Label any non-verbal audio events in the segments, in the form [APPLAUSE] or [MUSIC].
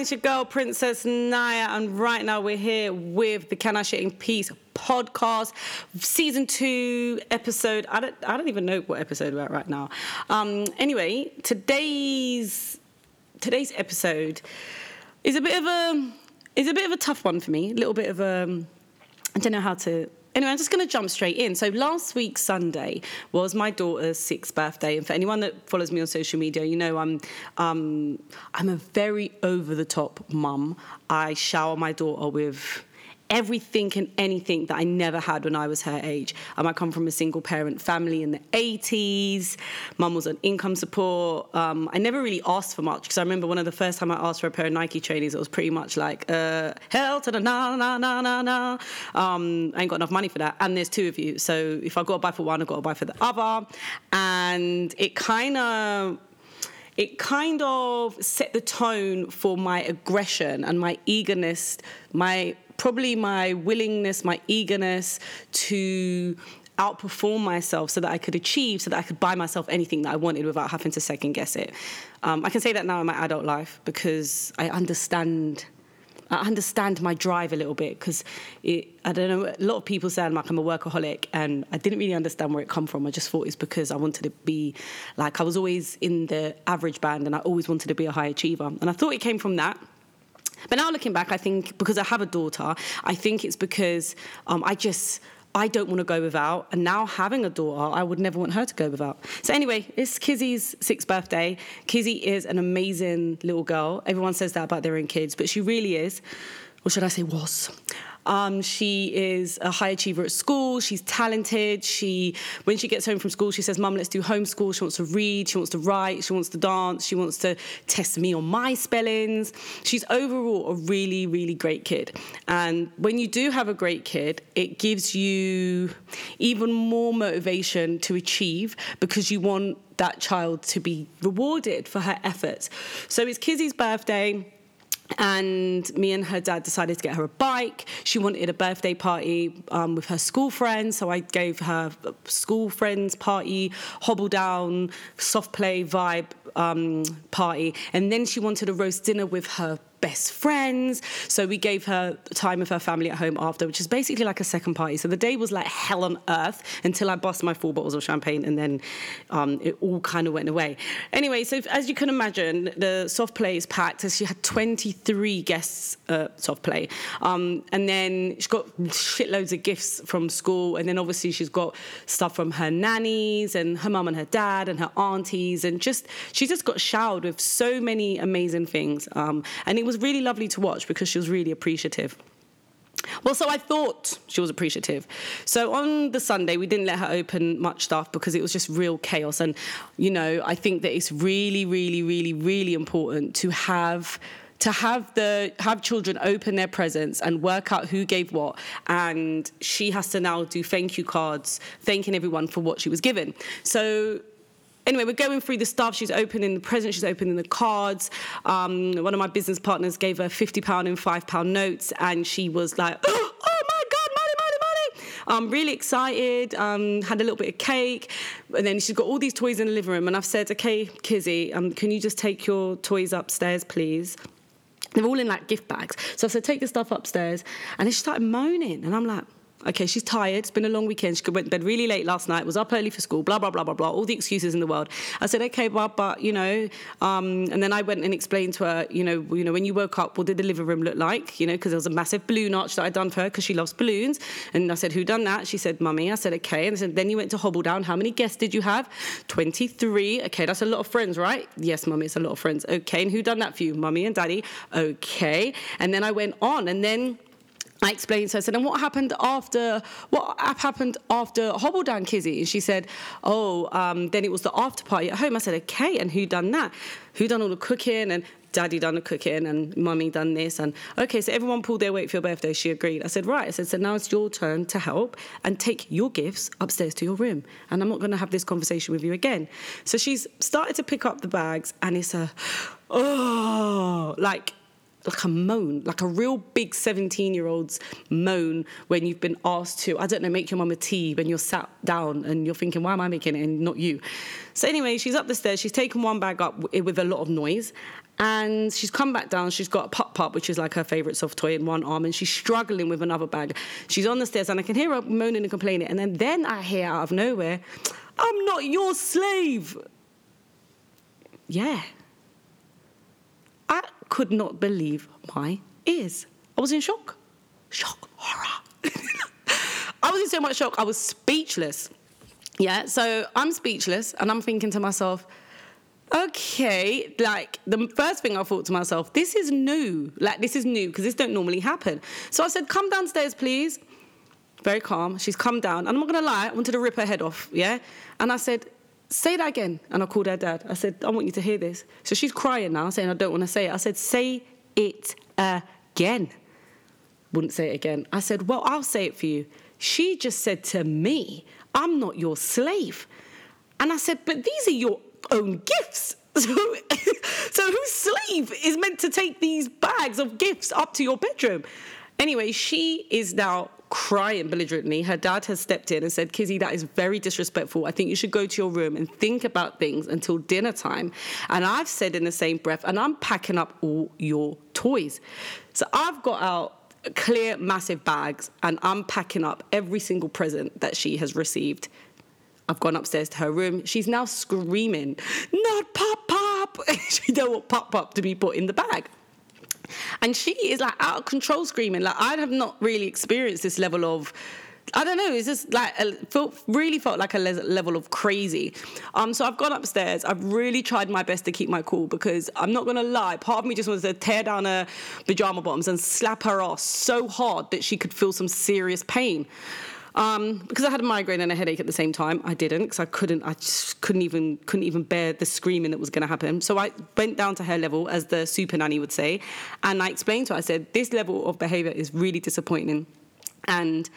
It's your girl, Princess Nyah, and right now we're here with the Can I Share in Peace podcast, season two, episode. I don't, I don't even know what episode we're at right now. Um, anyway, today's today's episode is a bit of a is a bit of a tough one for me. A little bit of a I don't know how to Anyway, I'm just going to jump straight in. So last week Sunday was my daughter's sixth birthday, and for anyone that follows me on social media, you know I'm um, I'm a very over the top mum. I shower my daughter with everything and anything that I never had when I was her age. Um, I come from a single parent family in the 80s. Mum was on income support. Um, I never really asked for much because I remember one of the first time I asked for a pair of Nike trainers, it was pretty much like, uh, hell to the na na na na na. Um, I ain't got enough money for that. And there's two of you. So if I got to buy for one, I've got to buy for the other. And it kind of it kind of set the tone for my aggression and my eagerness, my probably my willingness, my eagerness to outperform myself so that I could achieve, so that I could buy myself anything that I wanted without having to second guess it. Um, I can say that now in my adult life because I understand. I understand my drive a little bit because I don't know. A lot of people say like I'm a workaholic, and I didn't really understand where it come from. I just thought it's because I wanted to be like I was always in the average band, and I always wanted to be a high achiever, and I thought it came from that. But now looking back, I think because I have a daughter, I think it's because um, I just. I don't want to go without, and now having a daughter, I would never want her to go without. So anyway, it's Kizzy's sixth birthday. Kizzy is an amazing little girl. Everyone says that about their own kids, but she really is. Or should I say was? Um, she is a high achiever at school. She's talented. She, when she gets home from school, she says, "Mum, let's do homeschool." She wants to read. She wants to write. She wants to dance. She wants to test me on my spellings. She's overall a really, really great kid. And when you do have a great kid, it gives you even more motivation to achieve because you want that child to be rewarded for her efforts. So it's Kizzy's birthday and me and her dad decided to get her a bike. She wanted a birthday party um, with her school friends, so I gave her school friends party, Hobbledown, soft play vibe um, party, and then she wanted a roast dinner with her best friends. So we gave her time with her family at home after, which is basically like a second party. So the day was like hell on earth until I bust my four bottles of champagne and then um, it all kind of went away. Anyway, so as you can imagine, the soft play is packed. So she had 23 guests at soft play. Um, and then she's got shitloads of gifts from school. And then obviously she's got stuff from her nannies and her mum and her dad and her aunties. And just, she just got showered with so many amazing things. Um, and it was really lovely to watch because she was really appreciative. Well, so I thought she was appreciative. So on the Sunday, we didn't let her open much stuff because it was just real chaos. And, you know, I think that it's really, really, really, really important to have to have the have children open their presents and work out who gave what and she has to now do thank you cards thanking everyone for what she was given so anyway, we're going through the stuff. She's opening the presents, she's opening the cards. Um, one of my business partners gave her £50 and £5 notes, and she was like, [GASPS] oh, oh my God, money, money, money. I'm really excited, um, had a little bit of cake. And then she's got all these toys in the living room. And I've said, okay, Kizzy, um, can you just take your toys upstairs, please? They're all in like gift bags. So I said, take the stuff upstairs. And then she started moaning. And I'm like, Okay, she's tired. It's been a long weekend. She went to bed really late last night. Was up early for school. Blah blah blah blah blah. All the excuses in the world. I said, okay, but but you know, um, and then I went and explained to her, you know, you know, when you woke up, what did the living room look like? You know, because there was a massive balloon arch that I'd done for her because she loves balloons. And I said, who done that? She said, mummy. I said, okay. And I said, then you went to Hobbledown. How many guests did you have? Twenty three. Okay, that's a lot of friends, right? Yes, mummy, it's a lot of friends. Okay, and who done that for you? Mummy and daddy. Okay. And then I went on, and then I explained her, I said, and what happened after, what happened after Hobbledown Kizzy? And she said, oh, um, then it was the after party at home. I said, okay, and who done that? Who done all the cooking? And daddy done the cooking and mummy done this. And okay, so everyone pulled their weight for your birthday. She agreed. I said, right. I said, so now it's your turn to help and take your gifts upstairs to your room. And I'm not going to have this conversation with you again. So she's started to pick up the bags and it's a, oh, like, like a moan, like a real big 17 year old's moan when you've been asked to, I don't know, make your mum a tea when you're sat down and you're thinking, why am I making it and not you? So, anyway, she's up the stairs, she's taken one bag up with a lot of noise. And she's come back down. She's got a pop pop, which is like her favorite soft toy, in one arm, and she's struggling with another bag. She's on the stairs, and I can hear her moaning and complaining. And then, then I hear out of nowhere, "I'm not your slave." Yeah, could not believe my ears. I was in shock. Shock, horror. [LAUGHS] I was in so much shock, I was speechless. Yeah, so I'm speechless and I'm thinking to myself, okay, like the first thing I thought to myself, this is new. Like, this is new because this don't normally happen. So I said, come downstairs, please. Very calm. She's come down. And I'm not going to lie, I wanted to rip her head off, yeah? And I said, say that again. And I called her dad. I said, I want you to hear this. So she's crying now, saying, I don't want to say it. I said, say it again. Wouldn't say it again. I said, well, I'll say it for you. She just said to me, I'm not your slave. And I said, but these are your own gifts. [LAUGHS] So, so whose slave is meant to take these bags of gifts up to your bedroom? Anyway, she is now crying belligerently. Her dad has stepped in and said, Kizzy, that is very disrespectful. I think you should go to your room and think about things until dinner time. And I've said in the same breath, and I'm packing up all your toys. So I've got out clear, massive bags, and I'm packing up every single present that she has received. I've gone upstairs to her room. She's now screaming, not pop pop. [LAUGHS] she don't want pop pop to be put in the bag. And she is like out of control screaming. Like I have not really experienced this level of I don't know. It's just like a, felt, really felt like a le- level of crazy. Um, so I've gone upstairs. I've really tried my best to keep my cool because I'm not gonna lie. Part of me just wants to tear down her pajama bottoms and slap her ass so hard that she could feel some serious pain. Um, because I had a migraine and a headache at the same time. I didn't because I couldn't. I just couldn't even couldn't even bear the screaming that was going to happen. So I went down to her level, as the super nanny would say, and I explained to her. I said, "This level of behaviour is really disappointing," and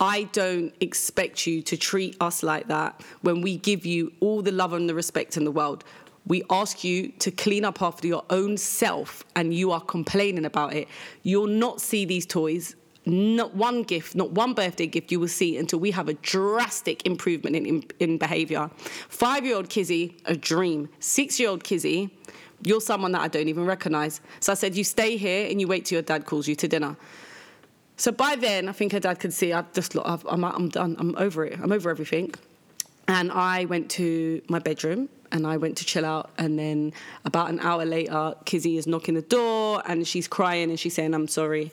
I don't expect you to treat us like that when we give you all the love and the respect in the world. We ask you to clean up after your own self and you are complaining about it. You'll not see these toys not one gift, not one birthday gift you will see until we have a drastic improvement in, in, in behavior. Five year old Kizzy, a dream. Six year old Kizzy, you're someone that I don't even recognize. So I said, You stay here and you wait till your dad calls you to dinner. So by then, I think her dad could see, I've just, I'm, I'm done, I'm over it, I'm over everything. And I went to my bedroom and I went to chill out. And then about an hour later, Kizzy is knocking the door and she's crying and she's saying, I'm sorry.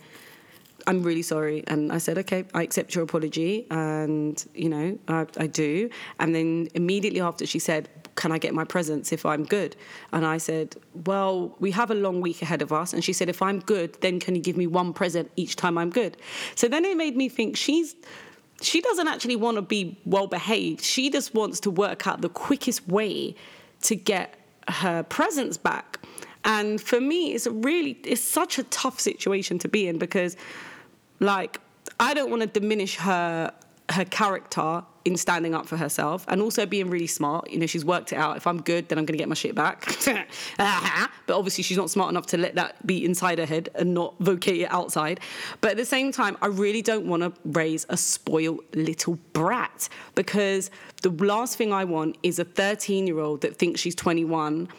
I'm really sorry. And I said, okay, I accept your apology. And, you know, I, I, do. And then immediately after, she said, can I get my presents if I'm good? And I said, well, we have a long week ahead of us. And she said, if I'm good, then can you give me one present each time I'm good? So then it made me think she's. She doesn't actually want to be well behaved. She just wants to work out the quickest way to get her presents back. And for me, it's a really, it's such a tough situation to be in because like, I don't want to diminish her her character in standing up for herself and also being really smart. You know, she's worked it out. If I'm good, then I'm going to get my shit back. [LAUGHS] but obviously, she's not smart enough to let that be inside her head and not vocate it outside. But at the same time, I really don't want to raise a spoiled little brat because the last thing I want is a 13 year old that thinks she's 21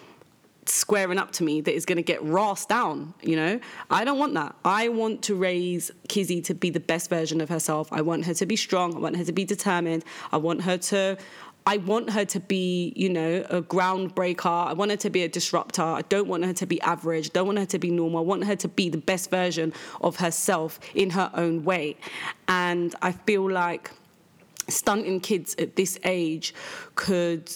squaring up to me that is going to get Ross down, you know? I don't want that. I want to raise Kizzy to be the best version of herself. I want her to be strong. I want her to be determined. I want her to I want her to be, you know, a groundbreaker. I want her to be a disruptor. I don't want her to be average. Don't want her to be normal. I want her to be the best version of herself in her own way. And I feel like stunting kids at this age could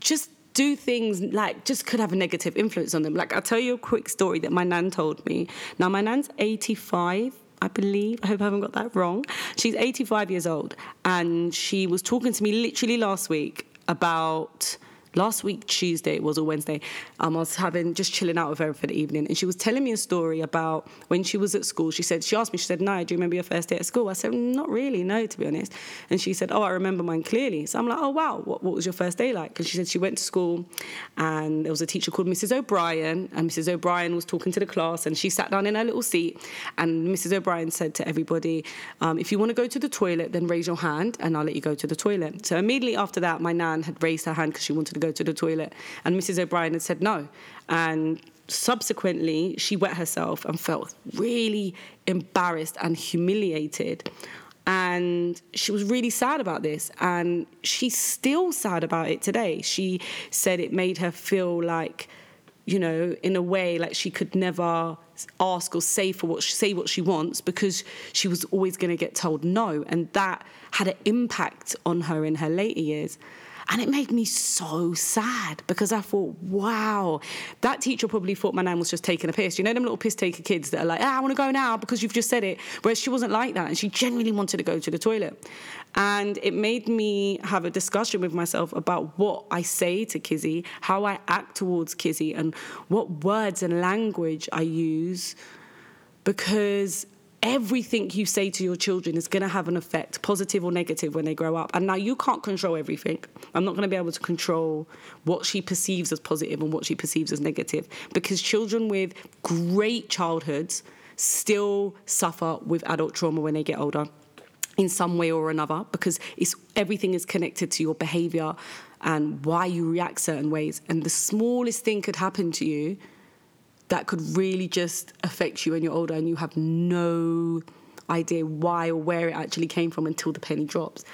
just do things like just could have a negative influence on them. Like I'll tell you a quick story that my nan told me. Now my nan's 85. I believe. I hope I haven't got that wrong. She's 85 years old, and she was talking to me literally last week about last week Tuesday it was or Wednesday. Um, I was having just chilling out with her for the evening, and she was telling me a story about when she was at school. She said she asked me, she said, "No, do you remember your first day at school?" I said, "Not really, no, to be honest." And she said, "Oh, I remember mine clearly." So I'm like, "Oh wow, what, what was your first day like?" And she said she went to school, and there was a teacher called Mrs. O'Brien, and Mrs. O'Brien was talking to the class, and she sat down in her little seat, and Mrs. O'Brien said to everybody, um, "If you want to go to the toilet, then raise your hand, and I'll let you go to the toilet." So immediately after that, my nan had raised her hand because she wanted to go to the toilet, and Mrs. O'Brien had said no, and subsequently she wet herself and felt really embarrassed and humiliated. And she was really sad about this. And she's still sad about it today. She said it made her feel like you know in a way like she could never ask or say for what she, say what she wants because she was always going to get told no. And that had an impact on her in her later years and it made me so sad because I thought, wow, that teacher probably thought my nan was just taking a piss. You know, them little piss taker kids that are like, ah, I want to go now because you've just said it. Whereas she wasn't like that. And she genuinely wanted to go to the toilet. And it made me have a discussion with myself about what I say to Kizzy, how I act towards Kizzy, and what words and language I use because everything you say to your children is going to have an effect, positive or negative, when they grow up. And now you can't control everything. I'm not going to be able to control what she perceives as positive and what she perceives as negative because children with great childhoods still suffer with adult trauma when they get older in some way or another because it's everything is connected to your behavior and why you react certain ways and the smallest thing could happen to you that could really just affect you when you're older and you have no idea why or where it actually came from until the penny drops.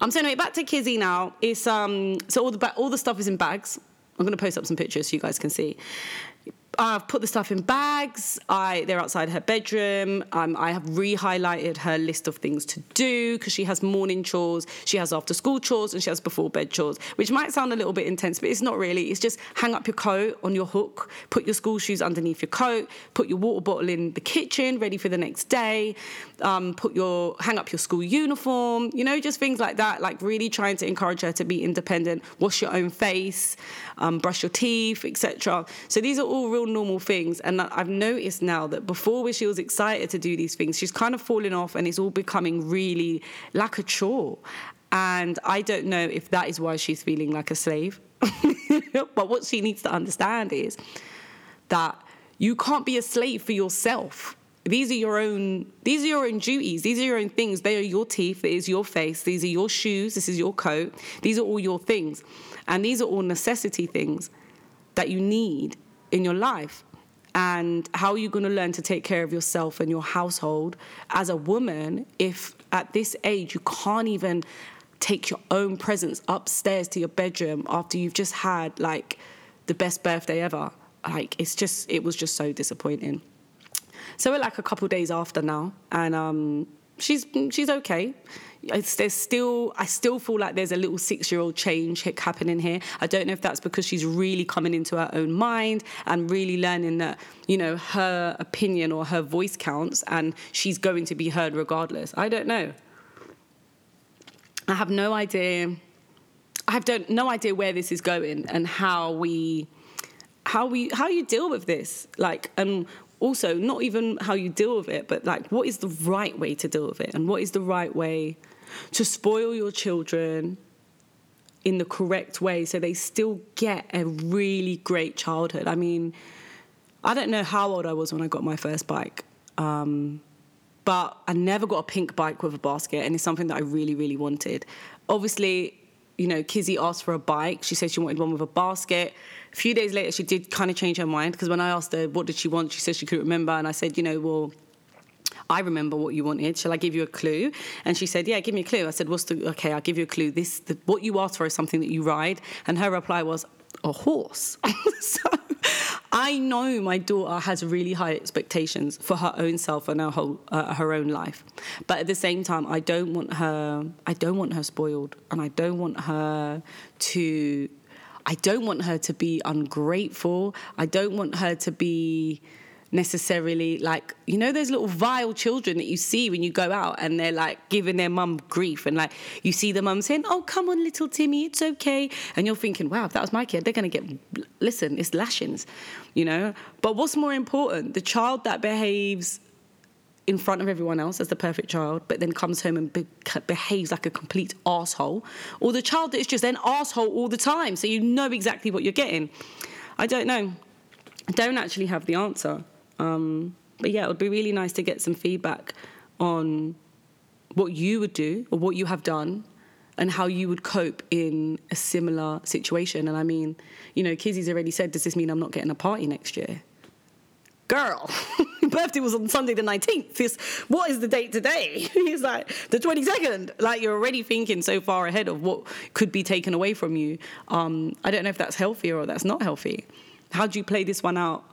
Um, so anyway, back to Kizzy now. It's um, so all the ba- all the stuff is in bags. I'm to post up some pictures so you guys can see. I've put the stuff in bags. I they're outside her bedroom. Um, I have re-highlighted her list of things to do because she has morning chores, she has after school chores, and she has before bed chores, which might sound a little bit intense, but it's not really. It's just hang up your coat on your hook, put your school shoes underneath your coat, put your water bottle in the kitchen, ready for the next day. Um, put your hang up your school uniform. You know, just things like that. Like really trying to encourage her to be independent. Wash your own face, um, brush your teeth, etc. So these are all real normal things. And I've noticed now that before where she was excited to do these things, she's kind of falling off and it's all becoming really like a chore. And I don't know if that is why she's feeling like a slave. [LAUGHS] but what she needs to understand is that you can't be a slave for yourself. These are your own these are your own duties. These are your own things. They are your teeth, it is your face, these are your shoes, this is your coat. These are all your things. And these are all necessity things that you need in your life. And how are you going to learn to take care of yourself and your household as a woman if at this age you can't even take your own presents upstairs to your bedroom after you've just had like the best birthday ever? Like, it's just, it was just so disappointing. So we're like a couple days after now, and um, she's she's okay there's still I still feel like there's a little six year old change happening here. I don't know if that's because she's really coming into her own mind and really learning that you know her opinion or her voice counts and she's going to be heard regardless. I don't know. I have no idea. I have don't, no idea where this is going and how we how we how you deal with this like and also not even how you deal with it but like what is the right way to deal with it and what is the right way to spoil your children in the correct way so they still get a really great childhood. I mean, I don't know how old I was when I got my first bike. Um, but I never got a pink bike with a basket, and it's something that I really, really wanted. Obviously, you know, Kizzy asked for a bike. She said she wanted one with a basket. A few days later, she did kind of change her mind because when I asked her what did she want, she said she couldn't remember, and I said, you know, well, I remember what you wanted. Shall I give you a clue? And she said, Yeah, give me a clue. I said, What's the, okay, I'll give you a clue. This, the, what you asked for is something that you ride. And her reply was, A horse. [LAUGHS] so I know my daughter has really high expectations for her own self and her whole, uh, her own life. But at the same time, I don't want her, I don't want her spoiled. And I don't want her to, I don't want her to be ungrateful. I don't want her to be, necessarily like you know those little vile children that you see when you go out and they're like giving their mum grief and like you see the mum saying oh come on little timmy it's okay and you're thinking wow if that was my kid they're going to get listen it's lashings you know but what's more important the child that behaves in front of everyone else as the perfect child, but then comes home and be- behaves like a complete asshole, or the child that is just an asshole all the time, so you know exactly what you're getting. I don't know. I don't actually have the answer. Um, but yeah, it would be really nice to get some feedback on what you would do or what you have done and how you would cope in a similar situation. And I mean, you know, Kizzy's already said, does this mean I'm not getting a party next year? Girl, [LAUGHS] birthday was on Sunday the 19th. This, what is the date today? [LAUGHS] He's like, the 22nd. Like, you're already thinking so far ahead of what could be taken away from you. Um, I don't know if that's healthy or that's not healthy. How do you play this one out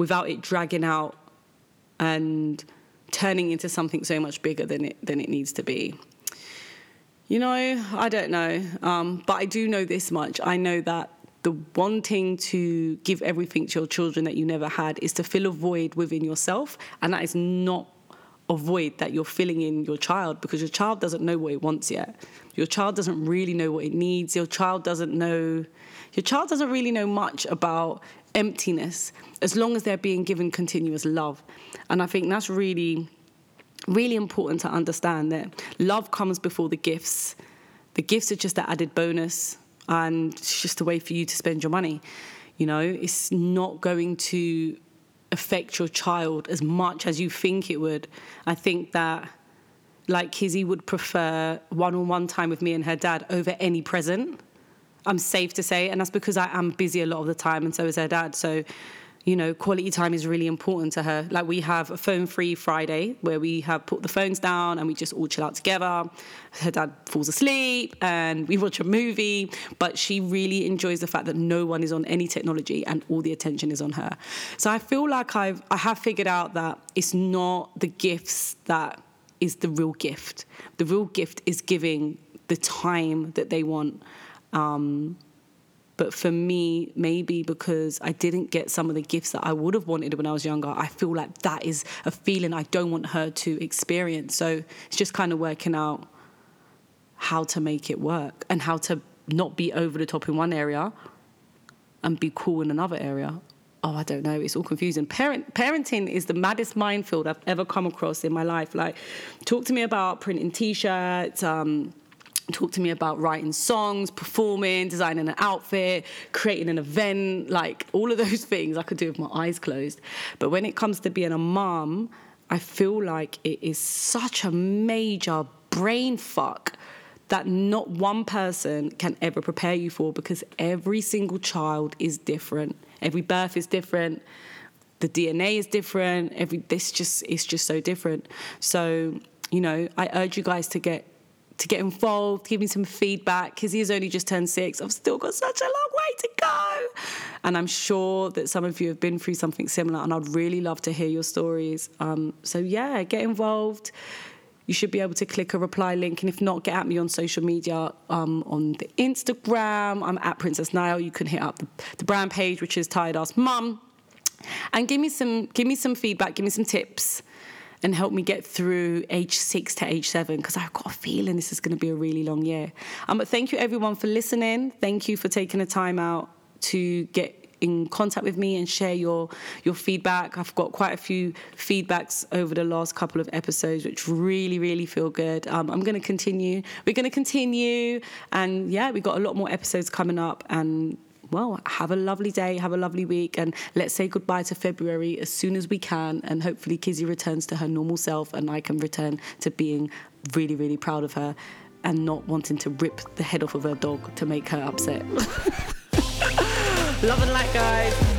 without it dragging out and turning into something so much bigger than it than it needs to be. You know, I don't know, um, but I do know this much. I know that the wanting to give everything to your children that you never had is to fill a void within yourself, and that is not a void that you're filling in your child because your child doesn't know what it wants yet. Your child doesn't really know what it needs. Your child doesn't know. Your child doesn't really know much about emptiness as long as they're being given continuous love. And I think that's really, really important to understand that love comes before the gifts. The gifts are just an added bonus and it's just a way for you to spend your money. You know, it's not going to affect your child as much as you think it would. I think that like Kizzy would prefer one-on-one time with me and her dad over any present I'm safe to say, and that's because I am busy a lot of the time, and so is her dad. So, you know, quality time is really important to her. Like we have a phone-free Friday where we have put the phones down and we just all chill out together. Her dad falls asleep and we watch a movie, but she really enjoys the fact that no one is on any technology and all the attention is on her. So I feel like I've I have figured out that it's not the gifts that is the real gift. The real gift is giving the time that they want um, but for me, maybe because I didn't get some of the gifts that I would have wanted when I was younger, I feel like that is a feeling I don't want her to experience. So it's just kind of working out how to make it work and how to not be over the top in one area and be cool in another area. Oh, I don't know. It's all confusing. Parent parenting is the maddest minefield I've ever come across in my life. Like, talk to me about printing t-shirts. Um, talk to me about writing songs, performing, designing an outfit, creating an event, like all of those [LAUGHS] things I could do with my eyes closed. But when it comes to being a mom, I feel like it is such a major brain fuck that not one person can ever prepare you for because every single child is different. Every birth is different. The DNA is different. Every this just is just so different. So, you know, I urge you guys to get to get involved, give me some feedback because he's only just turned six. I've still got such a long way to go. And I'm sure that some of you have been through something similar, and I'd really love to hear your stories. Um, so, yeah, get involved. You should be able to click a reply link, and if not, get at me on social media um, on the Instagram. I'm at Princess Nyah. You can hit up the, the brand page, which is Tired Ass Mum, and give me some give me some feedback, give me some tips and help me get through age six to age seven because I've got a feeling this is going to be a really long year. Um, but thank you everyone for listening. Thank you for taking the time out to get in contact with me and share your your feedback. I've got quite a few feedbacks over the last couple of episodes, which really really feel good. Um, I'm going to continue. We're going to continue, and yeah, we've got a lot more episodes coming up, and well, have a lovely day, have a lovely week, and let's say goodbye to February as soon as we can. And hopefully, Kizzy returns to her normal self, and I can return to being really, really proud of her and not wanting to rip the head off of her dog to make her upset. [LAUGHS] Love and light, guys.